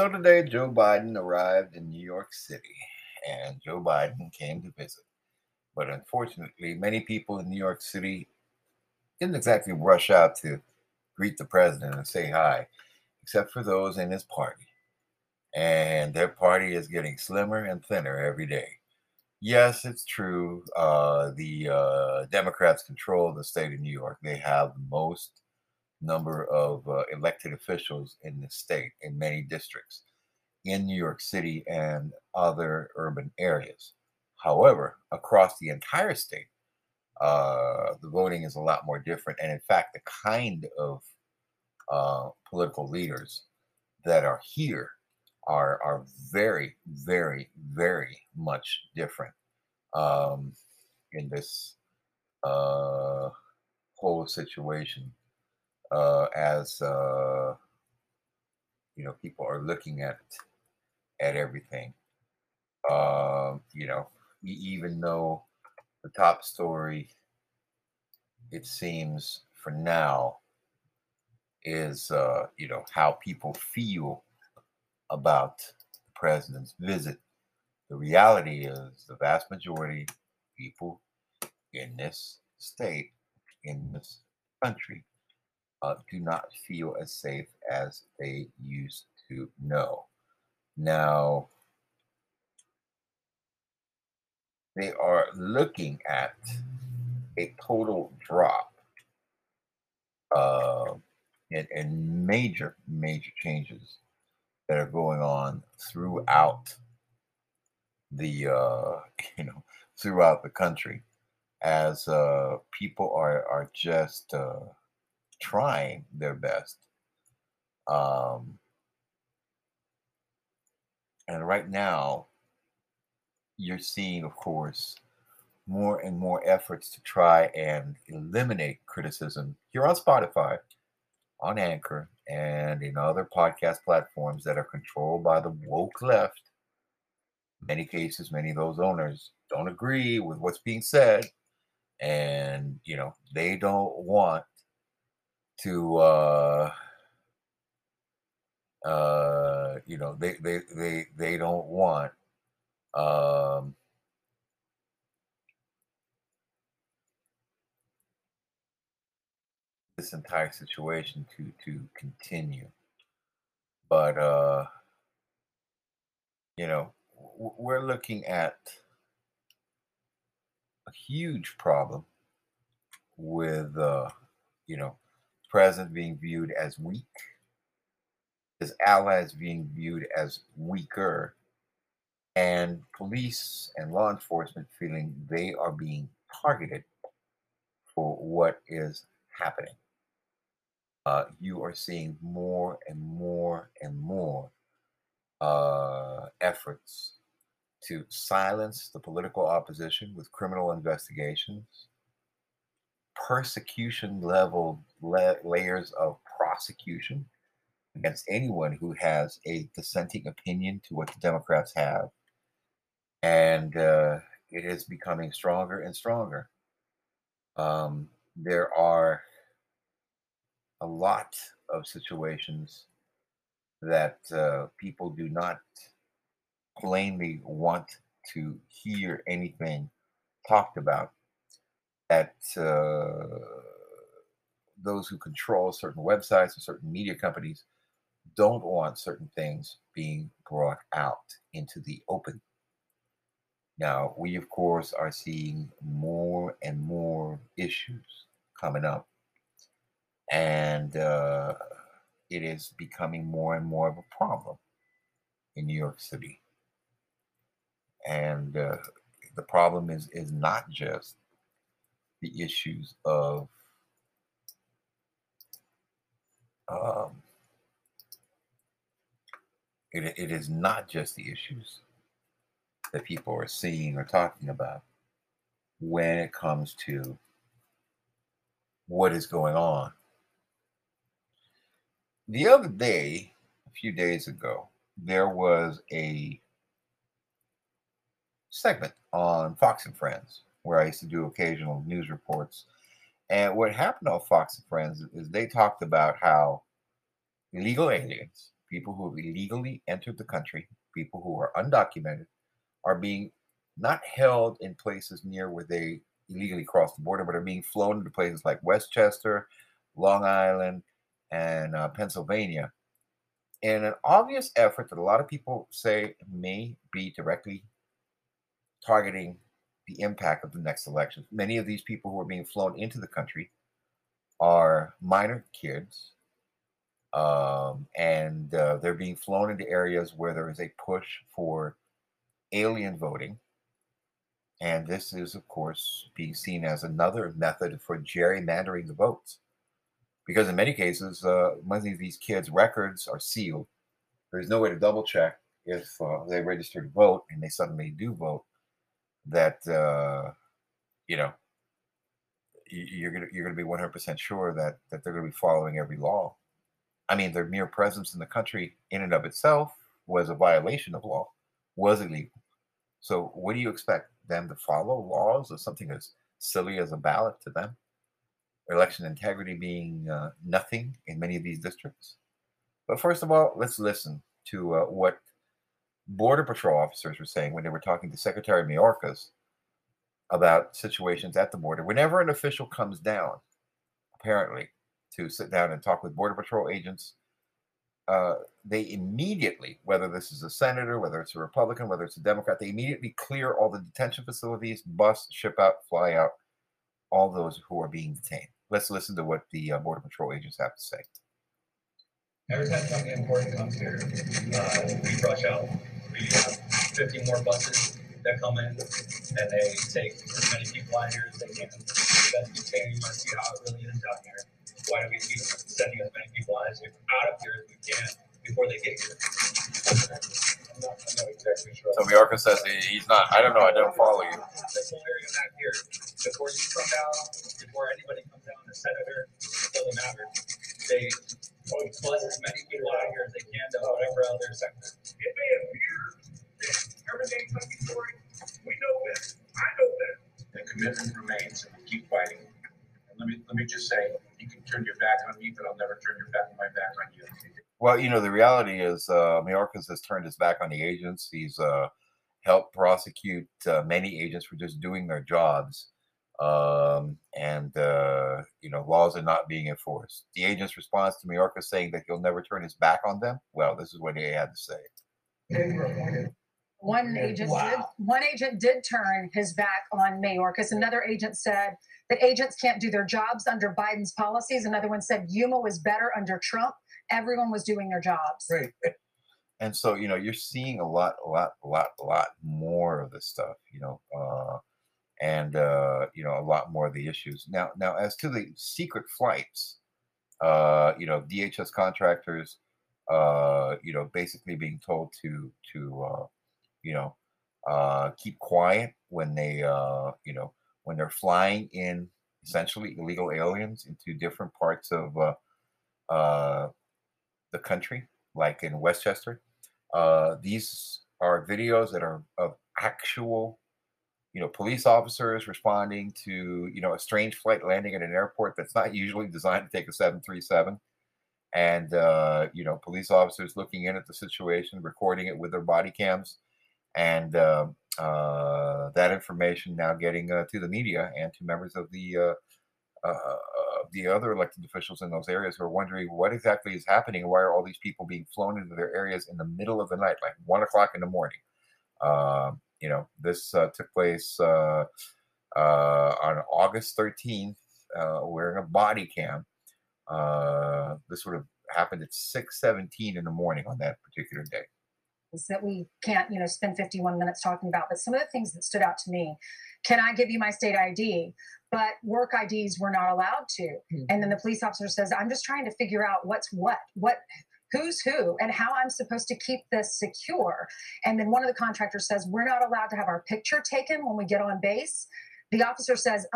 So today, Joe Biden arrived in New York City, and Joe Biden came to visit. But unfortunately, many people in New York City didn't exactly rush out to greet the president and say hi, except for those in his party. And their party is getting slimmer and thinner every day. Yes, it's true. Uh, the uh, Democrats control the state of New York. They have the most number of uh, elected officials in the state in many districts in New York City and other urban areas. However, across the entire state, uh, the voting is a lot more different. And in fact, the kind of uh, political leaders that are here are, are very, very, very much different um, in this uh, whole situation uh, as uh, you know people are looking at at everything. Uh, you know, even though the top story, it seems for now, is uh, you know how people feel about the president's visit. The reality is the vast majority of people in this state, in this country, uh, do not feel as safe as they used to know. Now, they are looking at a total drop uh, and, and major, major changes that are going on throughout the, uh, you know, throughout the country as uh, people are, are just uh, trying their best. Um, and right now, you're seeing, of course, more and more efforts to try and eliminate criticism here on Spotify, on Anchor, and in other podcast platforms that are controlled by the woke left. In many cases, many of those owners don't agree with what's being said, and you know they don't want to uh uh you know they they they they don't want um this entire situation to to continue. But uh you know we're looking at a huge problem with uh you know president being viewed as weak, his allies being viewed as weaker, and police and law enforcement feeling they are being targeted for what is happening. Uh, you are seeing more and more and more uh, efforts to silence the political opposition with criminal investigations, persecution level la- layers of prosecution against anyone who has a dissenting opinion to what the Democrats have. And uh, it is becoming stronger and stronger. Um, there are a lot of situations that uh, people do not plainly want to hear anything talked about that uh, those who control certain websites and certain media companies don't want certain things being brought out into the open. Now, we of course are seeing more and more issues coming up, and uh, it is becoming more and more of a problem in New York City. And uh, the problem is is not just the issues of um, it, it is not just the issues that people are seeing or talking about when it comes to what is going on. The other day, a few days ago, there was a segment on Fox and Friends where I used to do occasional news reports. And what happened on Fox and Friends is they talked about how illegal aliens people who have illegally entered the country, people who are undocumented, are being not held in places near where they illegally crossed the border, but are being flown into places like Westchester, Long Island, and uh, Pennsylvania in an obvious effort that a lot of people say may be directly targeting the impact of the next election. Many of these people who are being flown into the country are minor kids, um, and uh, they're being flown into areas where there is a push for alien voting. And this is, of course, being seen as another method for gerrymandering the votes. Because in many cases, uh, many of these kids' records are sealed. There's no way to double check if uh, they register to vote and they suddenly do vote that uh, you know you're gonna you're gonna be 100% sure that that they're gonna be following every law. I mean, their mere presence in the country, in and of itself, was a violation of law, was illegal. So, what do you expect them to follow laws or something as silly as a ballot to them? Election integrity being uh, nothing in many of these districts. But first of all, let's listen to uh, what Border Patrol officers were saying when they were talking to Secretary Mayorkas about situations at the border. Whenever an official comes down, apparently, to sit down and talk with Border Patrol agents, uh, they immediately, whether this is a senator, whether it's a Republican, whether it's a Democrat, they immediately clear all the detention facilities, bus, ship out, fly out all those who are being detained. Let's listen to what the uh, Border Patrol agents have to say. Every time something important comes here, uh, we rush out we have 50 more buses that come in, and they take as many people out here as they can. That's. You want to see how it really is down here. Why do we keep sending as many people out, as, out of here as we can before they get here? I'm not, I'm not exactly sure. So Mayorkas says he's not. I don't know. I don't follow you. This whole area back here, before you come down, before anybody comes down, the senator, it doesn't matter. They oh, bus as many people out here as they can to whatever other sector. It may appear that everything's hunky dory. We know that. I know that. The commitment remains, and we keep fighting. And let me let me just say, you can turn your back on me, but I'll never turn your back my back on you. Well, you know, the reality is uh, Mayorkas has turned his back on the agents. He's uh, helped prosecute uh, many agents for just doing their jobs um, and uh, you know laws are not being enforced. The agent's response to Mayorkas saying that he'll never turn his back on them. Well, this is what he had to say. One agent wow. did. One agent did turn his back on Mayorkas Another agent said that agents can't do their jobs under Biden's policies. Another one said Yuma was better under Trump. Everyone was doing their jobs. Right. And so you know you're seeing a lot, a lot, a lot, a lot more of this stuff. You know. Uh, and uh, you know a lot more of the issues. Now, now as to the secret flights, uh, you know, DHS contractors, uh, you know, basically being told to to uh, you know uh, keep quiet when they uh, you know when they're flying in essentially illegal aliens into different parts of uh, uh, the country, like in Westchester. Uh, these are videos that are of actual you know, police officers responding to, you know, a strange flight landing at an airport that's not usually designed to take a 737. And, uh, you know, police officers looking in at the situation, recording it with their body cams. And uh, uh, that information now getting uh, to the media and to members of the uh, uh, the other elected officials in those areas who are wondering what exactly is happening and why are all these people being flown into their areas in the middle of the night, like one o'clock in the morning. Um, you know, this uh, took place uh, uh, on August 13th, uh, wearing a body cam. Uh, this would have happened at 6:17 in the morning on that particular day. That we can't, you know, spend 51 minutes talking about, but some of the things that stood out to me. Can I give you my state ID? But work IDs were not allowed to. Mm-hmm. And then the police officer says, "I'm just trying to figure out what's what. What who's who and how I'm supposed to keep this secure. And then one of the contractors says, We're not allowed to have our picture taken when we get on base. The officer says,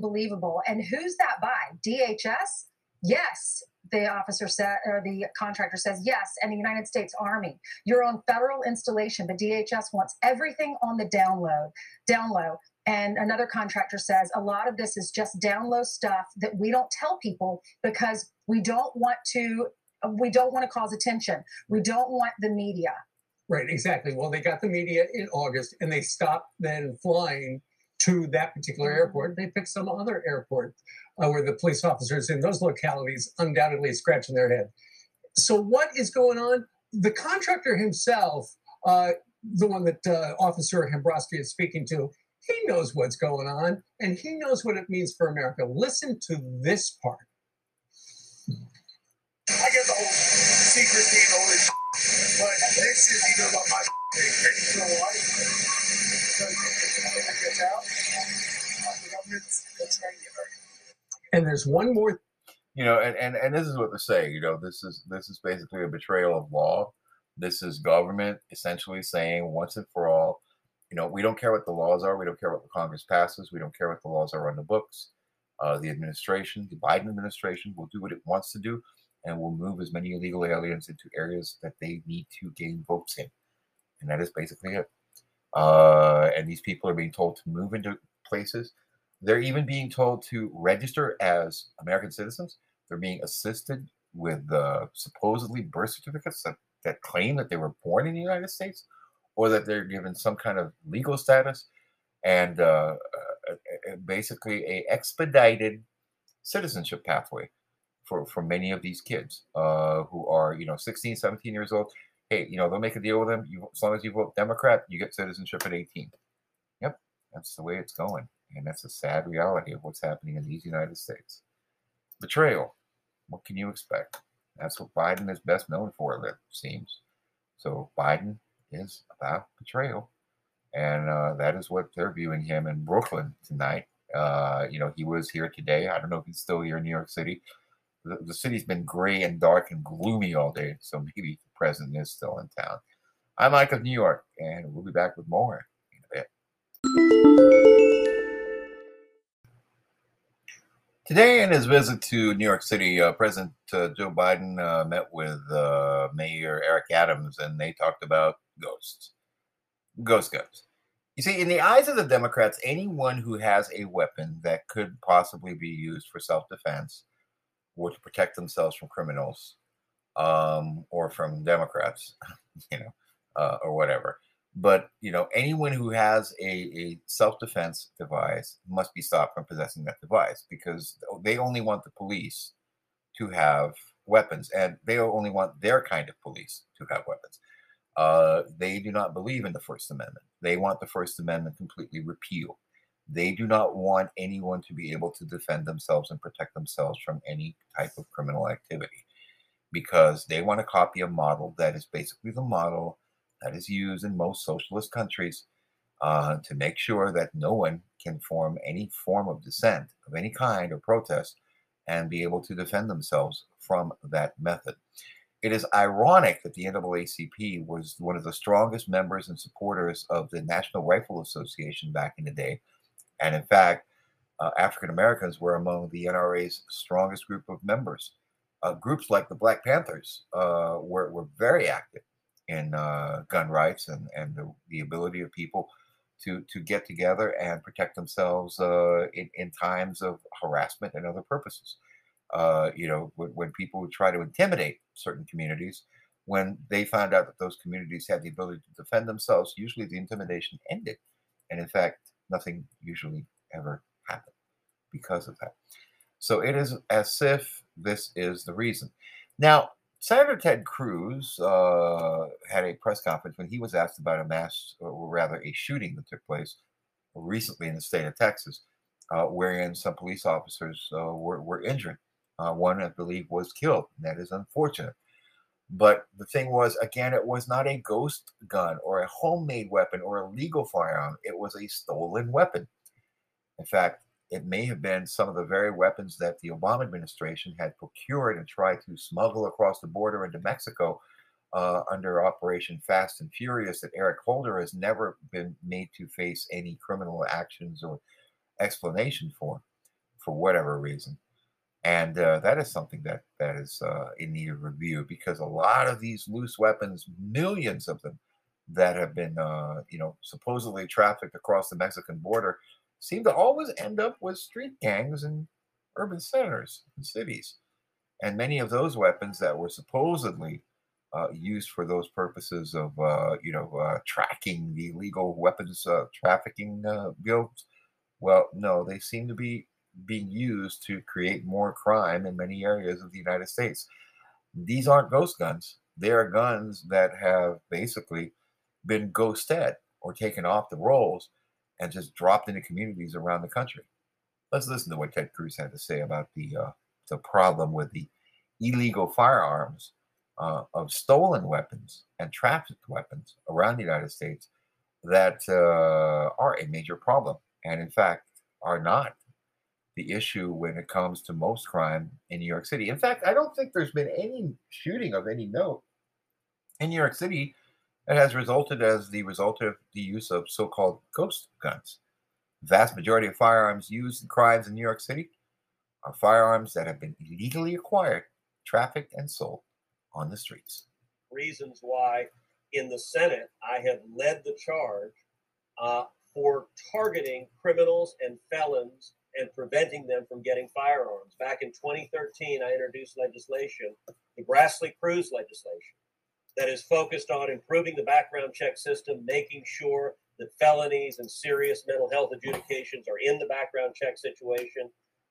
believable. And who's that by? DHS? Yes. The officer said, or the contractor says, yes, and the United States Army. You're on federal installation, but DHS wants everything on the download, down low. And another contractor says a lot of this is just down low stuff that we don't tell people because we don't want to we don't want to cause attention. We don't want the media. Right, exactly. Well, they got the media in August and they stopped then flying to that particular mm-hmm. airport. They picked some other airport uh, where the police officers in those localities undoubtedly scratching their head. So, what is going on? The contractor himself, uh, the one that uh, Officer Hembrowski is speaking to, he knows what's going on and he knows what it means for America. Listen to this part. I get the whole secrecy and all this, but this is even about my why? Because if gets out, the government's going to. And there's one more you know and, and and this is what they're saying you know this is this is basically a betrayal of law. This is government essentially saying once and for all you know we don't care what the laws are we don't care what the congress passes we don't care what the laws are on the books. Uh, the administration the biden administration will do what it wants to do and will move as many illegal aliens into areas that they need to gain votes in. And that is basically it. Uh, and these people are being told to move into places they're even being told to register as American citizens. They're being assisted with supposedly birth certificates that, that claim that they were born in the United States or that they're given some kind of legal status and uh, basically a expedited citizenship pathway for, for many of these kids uh, who are, you know, 16, 17 years old. Hey, you know, they'll make a deal with them. You, as long as you vote Democrat, you get citizenship at 18. Yep, that's the way it's going. And that's a sad reality of what's happening in these United States. Betrayal. What can you expect? That's what Biden is best known for, it seems. So Biden is about betrayal. And uh, that is what they're viewing him in Brooklyn tonight. Uh, you know, he was here today. I don't know if he's still here in New York City. The, the city's been gray and dark and gloomy all day. So maybe the president is still in town. I'm Mike of New York, and we'll be back with more in a bit. Today, in his visit to New York City, uh, President uh, Joe Biden uh, met with uh, Mayor Eric Adams and they talked about ghosts. Ghost guns. You see, in the eyes of the Democrats, anyone who has a weapon that could possibly be used for self defense or to protect themselves from criminals um, or from Democrats, you know, uh, or whatever, but you know, anyone who has a, a self-defense device must be stopped from possessing that device because they only want the police to have weapons, and they only want their kind of police to have weapons. Uh, they do not believe in the First Amendment. They want the First Amendment completely repealed. They do not want anyone to be able to defend themselves and protect themselves from any type of criminal activity because they want to copy a model that is basically the model that is used in most socialist countries uh, to make sure that no one can form any form of dissent of any kind or protest and be able to defend themselves from that method. It is ironic that the NAACP was one of the strongest members and supporters of the National Rifle Association back in the day. And in fact, uh, African Americans were among the NRA's strongest group of members. Uh, groups like the Black Panthers uh, were, were very active in uh, gun rights and, and the, the ability of people to, to get together and protect themselves uh, in, in times of harassment and other purposes. Uh, you know, when, when people would try to intimidate certain communities, when they found out that those communities had the ability to defend themselves, usually the intimidation ended. And in fact, nothing usually ever happened because of that. So it is as if this is the reason. Now, Senator Ted Cruz uh, had a press conference when he was asked about a mass, or rather a shooting that took place recently in the state of Texas, uh, wherein some police officers uh, were, were injured. Uh, one, I believe, was killed. that is unfortunate. But the thing was, again, it was not a ghost gun or a homemade weapon or a legal firearm. It was a stolen weapon. In fact, it may have been some of the very weapons that the Obama administration had procured and tried to smuggle across the border into Mexico uh, under Operation Fast and Furious that Eric Holder has never been made to face any criminal actions or explanation for, for whatever reason. And uh, that is something that that is uh, in need of review because a lot of these loose weapons, millions of them, that have been, uh, you know, supposedly trafficked across the Mexican border, seem to always end up with street gangs and urban centers and cities. And many of those weapons that were supposedly uh, used for those purposes of, uh, you know, uh, tracking the illegal weapons uh, trafficking uh, bills, well, no, they seem to be being used to create more crime in many areas of the United States. These aren't ghost guns. They are guns that have basically been ghosted or taken off the rolls and just dropped into communities around the country. Let's listen to what Ted Cruz had to say about the uh, the problem with the illegal firearms uh, of stolen weapons and trafficked weapons around the United States that uh, are a major problem, and in fact are not the issue when it comes to most crime in New York City. In fact, I don't think there's been any shooting of any note in New York City that has resulted as the result of the use of so-called ghost guns. The vast majority of firearms used in crimes in New York City are firearms that have been illegally acquired, trafficked, and sold on the streets. Reasons why in the Senate I have led the charge uh, for targeting criminals and felons and preventing them from getting firearms. Back in 2013, I introduced legislation, the Grassley Cruz legislation, that is focused on improving the background check system, making sure that felonies and serious mental health adjudications are in the background check situation.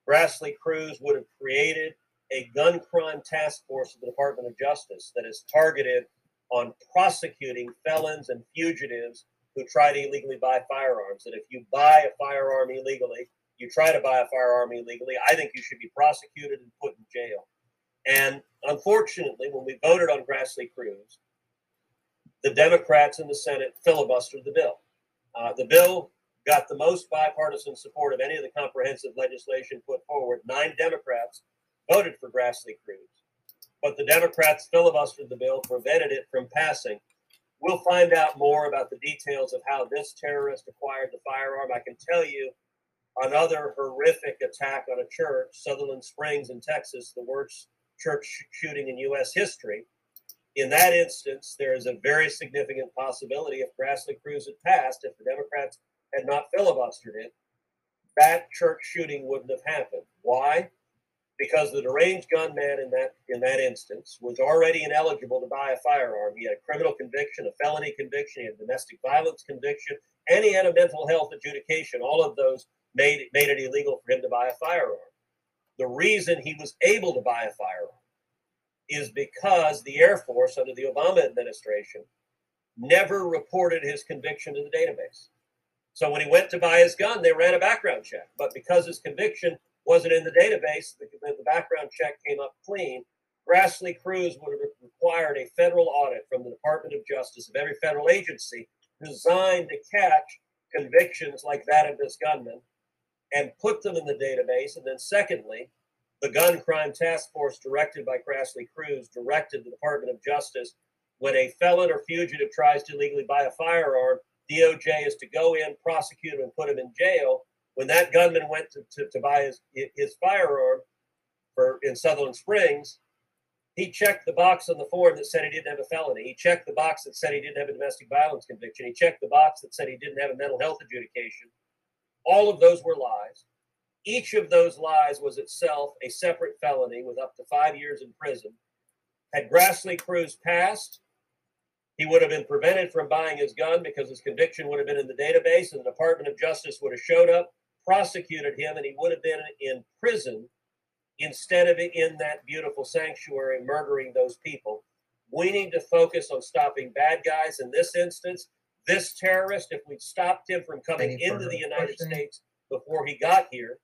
Grassley Cruz would have created a gun crime task force of the Department of Justice that is targeted on prosecuting felons and fugitives who try to illegally buy firearms. That if you buy a firearm illegally, you try to buy a firearm illegally, I think you should be prosecuted and put in jail. And unfortunately, when we voted on Grassley Cruz, the Democrats in the Senate filibustered the bill. Uh, the bill got the most bipartisan support of any of the comprehensive legislation put forward. Nine Democrats voted for Grassley Cruz, but the Democrats filibustered the bill, prevented it from passing. We'll find out more about the details of how this terrorist acquired the firearm. I can tell you another horrific attack on a church, Sutherland Springs in Texas, the worst church shooting in U.S. history. In that instance, there is a very significant possibility if Grassley Cruz had passed, if the Democrats had not filibustered it, that church shooting wouldn't have happened. Why? Because the deranged gunman in that in that instance was already ineligible to buy a firearm. He had a criminal conviction, a felony conviction, he had a domestic violence conviction, and he had a mental health adjudication. All of those made made it illegal for him to buy a firearm. The reason he was able to buy a firearm is because the Air Force under the Obama administration never reported his conviction to the database. So when he went to buy his gun, they ran a background check. But because his conviction wasn't in the database, the, the background check came up clean. Grassley Cruz would have required a federal audit from the Department of Justice of every federal agency designed to catch convictions like that of this gunman and put them in the database. And then, secondly, the Gun Crime Task Force, directed by Grassley Cruz, directed the Department of Justice when a felon or fugitive tries to illegally buy a firearm, DOJ is to go in, prosecute him, and put him in jail. When that gunman went to, to, to buy his, his firearm for in Sutherland Springs, he checked the box on the form that said he didn't have a felony. He checked the box that said he didn't have a domestic violence conviction. He checked the box that said he didn't have a mental health adjudication. All of those were lies. Each of those lies was itself a separate felony with up to five years in prison. Had Grassley Cruz passed, he would have been prevented from buying his gun because his conviction would have been in the database, and the Department of Justice would have showed up, prosecuted him, and he would have been in prison instead of in that beautiful sanctuary murdering those people. We need to focus on stopping bad guys in this instance this terrorist, if we'd stopped him from coming into the United questions? States before he got here,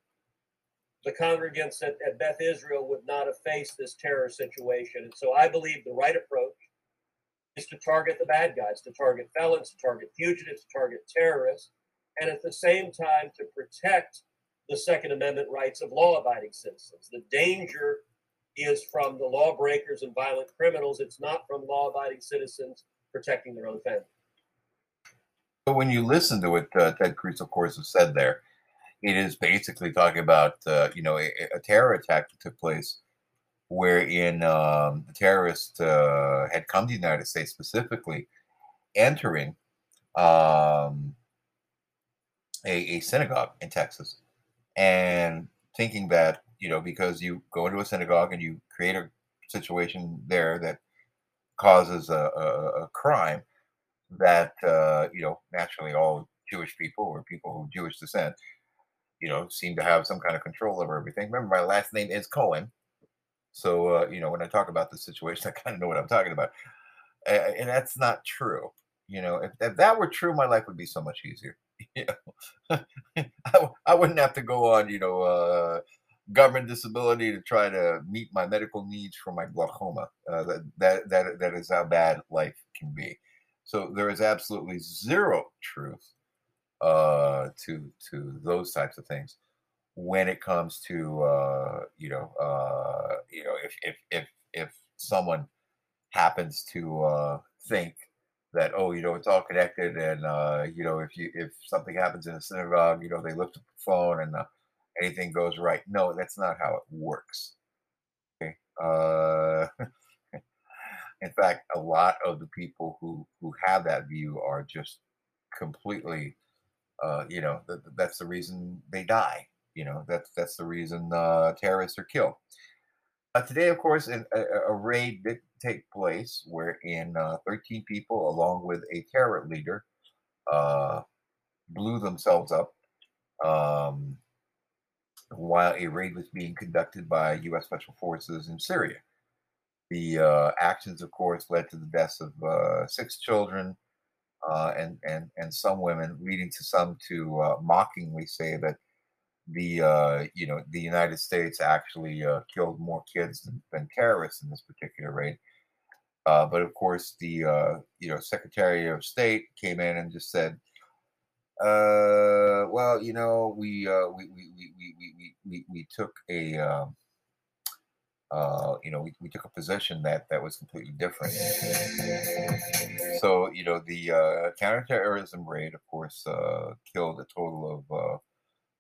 the congregants at, at Beth Israel would not have faced this terror situation. And so I believe the right approach is to target the bad guys, to target felons, to target fugitives, to target terrorists, and at the same time to protect the Second Amendment rights of law abiding citizens. The danger is from the lawbreakers and violent criminals, it's not from law abiding citizens protecting their own family. But when you listen to what uh, Ted Cruz, of course, has said there, it is basically talking about uh, you know a, a terror attack that took place, wherein um, the terrorist uh, had come to the United States specifically, entering um, a, a synagogue in Texas, and thinking that you know, because you go into a synagogue and you create a situation there that causes a, a, a crime that uh, you know naturally all Jewish people or people of Jewish descent, you know, seem to have some kind of control over everything. Remember, my last name is Cohen, so uh, you know when I talk about the situation, I kind of know what I'm talking about, uh, and that's not true. You know, if, if that were true, my life would be so much easier. You know, I, I wouldn't have to go on, you know, uh, government disability to try to meet my medical needs for my glaucoma. Uh, that, that that that is how bad life can be. So there is absolutely zero truth uh, to to those types of things when it comes to uh, you know uh, you know if if if if someone happens to uh, think that oh you know it's all connected and uh, you know if you if something happens in a synagogue you know they lift up the phone and uh, anything goes right. No that's not how it works. Okay uh, in fact a lot of the people who who have that view are just completely uh, you know th- that's the reason they die you know that's that's the reason uh, terrorists are killed uh, today, of course, a, a, raid did take place wherein uh, 13 people, along with a terror leader, uh, blew themselves up um, while a raid was being conducted by U.S. Special Forces in Syria. The uh, actions, of course, led to the deaths of uh, six children uh, and, and, and some women, leading to some to mockingly say that the uh, you know the United States actually uh, killed more kids than, than, terrorists in this particular raid. Uh, but of course, the uh, you know Secretary of State came in and just said, uh, "Well, you know, we uh, we, we, we, we, we, we, we took a um, you know we, we took a position that that was completely different." So you know the counterterrorism raid, of course, killed a total of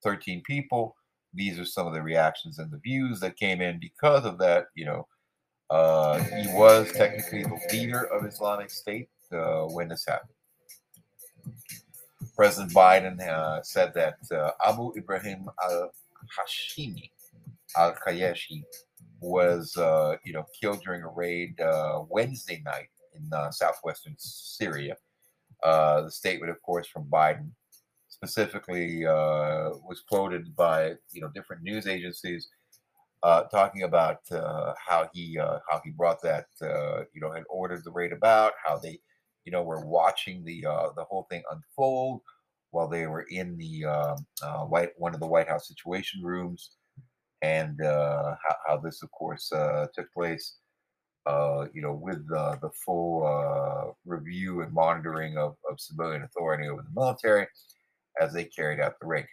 13 people. These are some of the reactions and the views that came in because of that. You know, uh, he was technically the leader of Islamic State uh, when this happened. President Biden uh, said that uh, Abu Ibrahim al Hashimi al Qurayshi was, uh, you know, killed during a raid uh, Wednesday night in southwestern Syria. the statement, of course, from Biden specifically uh, was quoted by you know different news agencies uh, talking about uh, how he uh, how he brought that uh, you know had ordered the raid about how they you know were watching the uh, the whole thing unfold while they were in the um, white one of the White House Situation Rooms and how, how, this of course took place. you know, with the full review and monitoring of, of civilian authority over the military, as they carried out the raid.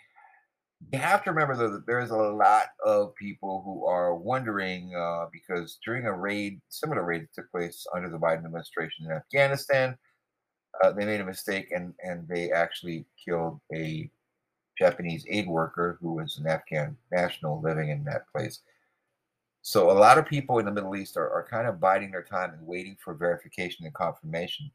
You have to remember though that there's a lot of people who are wondering uh, because during a raid, similar raid that took place under the Biden administration in Afghanistan, uh, they made a mistake and and they actually killed a Japanese aid worker who was an Afghan national living in that place. So a lot of people in the Middle East are, are kind of biding their time and waiting for verification and confirmation.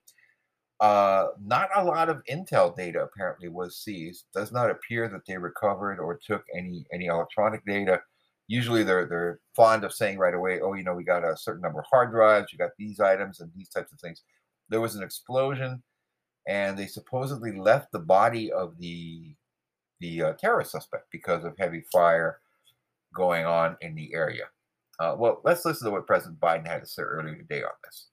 Uh, not a lot of intel data apparently was seized. Does not appear that they recovered or took any any electronic data. Usually, they're they're fond of saying right away, "Oh, you know, we got a certain number of hard drives. You got these items and these types of things." There was an explosion, and they supposedly left the body of the the uh, terrorist suspect because of heavy fire going on in the area. Uh, well, let's listen to what President Biden had to say earlier today on this.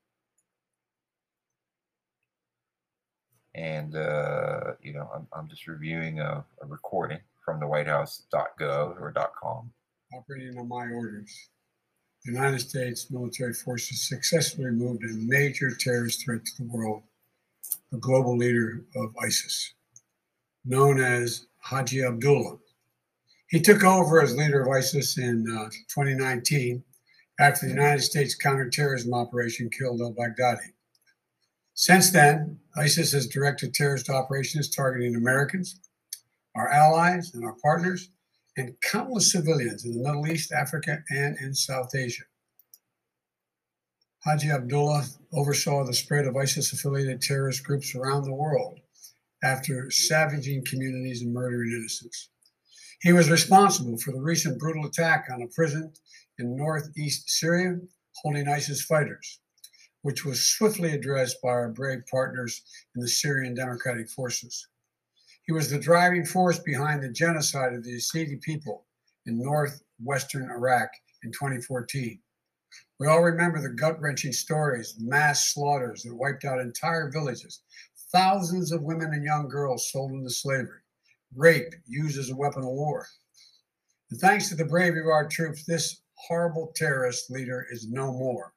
and uh, you know I'm, I'm just reviewing a, a, recording from the White House.gov or .com. Operating on my orders, the United States military forces successfully removed a major terrorist threat to the world, the global leader of ISIS, known as Haji Abdullah. He took over as leader of ISIS in uh, 2019 after the United States counterterrorism operation killed al Baghdadi. Since then, ISIS has directed terrorist operations targeting Americans, our allies, and our partners, and countless civilians in the Middle East, Africa, and in South Asia. Haji Abdullah oversaw the spread of ISIS affiliated terrorist groups around the world after savaging communities and murdering innocents. He was responsible for the recent brutal attack on a prison in northeast Syria holding ISIS fighters, which was swiftly addressed by our brave partners in the Syrian Democratic Forces. He was the driving force behind the genocide of the Yazidi people in northwestern Iraq in 2014. We all remember the gut wrenching stories, mass slaughters that wiped out entire villages, thousands of women and young girls sold into slavery, rape used as a weapon of war. And thanks to the bravery of our troops, this horrible terrorist leader is no more.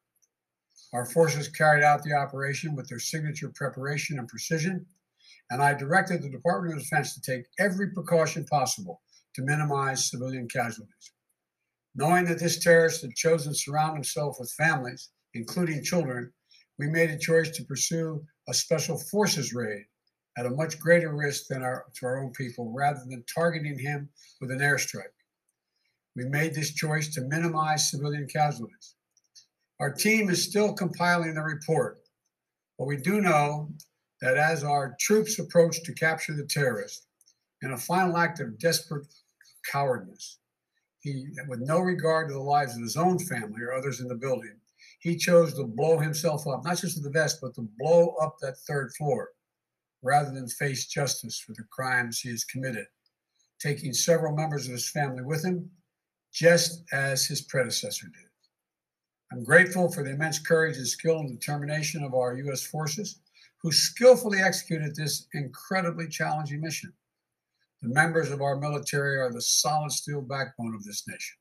Our forces carried out the operation with their signature preparation and precision, and I directed the Department of Defense to take every precaution possible to minimize civilian casualties. Knowing that this terrorist had chosen to surround himself with families, including children, we made a choice to pursue a special forces raid at a much greater risk than our to our own people rather than targeting him with an airstrike. We made this choice to minimize civilian casualties. Our team is still compiling the report, but we do know that as our troops approached to capture the terrorist, in a final act of desperate cowardness, he, with no regard to the lives of his own family or others in the building, he chose to blow himself up, not just with the vest, but to blow up that third floor rather than face justice for the crimes he has committed, taking several members of his family with him, just as his predecessor did. I'm grateful for the immense courage and skill and determination of our U.S. forces who skillfully executed this incredibly challenging mission. The members of our military are the solid steel backbone of this nation,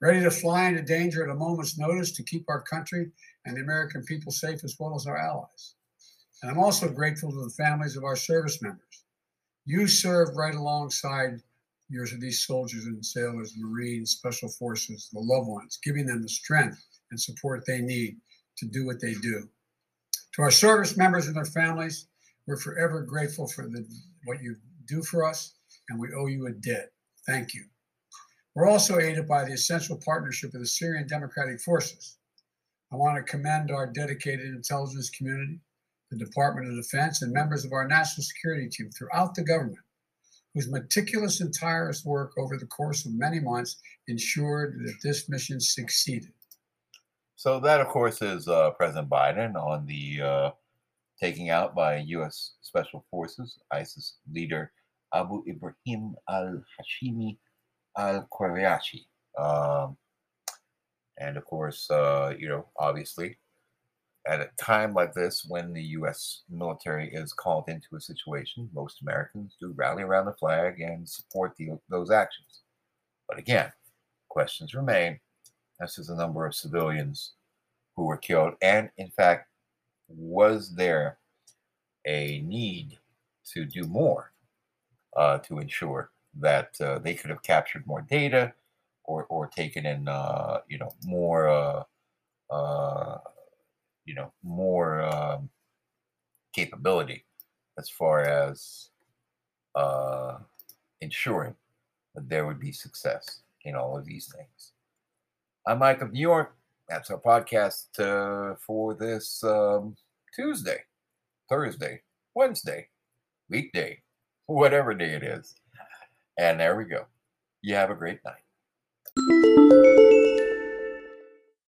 ready to fly into danger at a moment's notice to keep our country and the American people safe as well as our allies. And I'm also grateful to the families of our service members. You serve right alongside your, these soldiers and sailors, Marines, Special Forces, the loved ones, giving them the strength and support they need to do what they do. To our service members and their families, we're forever grateful for the, what you do for us and we owe you a debt. Thank you. We're also aided by the essential partnership of the Syrian Democratic Forces. I want to commend our dedicated intelligence community, the Department of Defense, and members of our national security team throughout the government, whose meticulous and tireless work over the course of many months ensured that this mission succeeded. So that, of course, is uh, President Biden on the uh, taking out by U.S. Special Forces ISIS leader Abu Ibrahim al Hashimi al Qurayshi. Um, and of course, uh, you know, obviously, at a time like this, when the U.S. military is called into a situation, most Americans do rally around the flag and support the, those actions. But again, questions remain as to the number of civilians who were killed. And in fact, was there a need to do more uh, to ensure that uh, they could have captured more data or, or taken in, uh, you know, more, uh, uh, you know, more um, capability as far as uh, ensuring that there would be success in all of these things. I'm Mike of New York. That's our podcast uh, for this um, Tuesday, Thursday, Wednesday, weekday, whatever day it is. And there we go. You have a great night.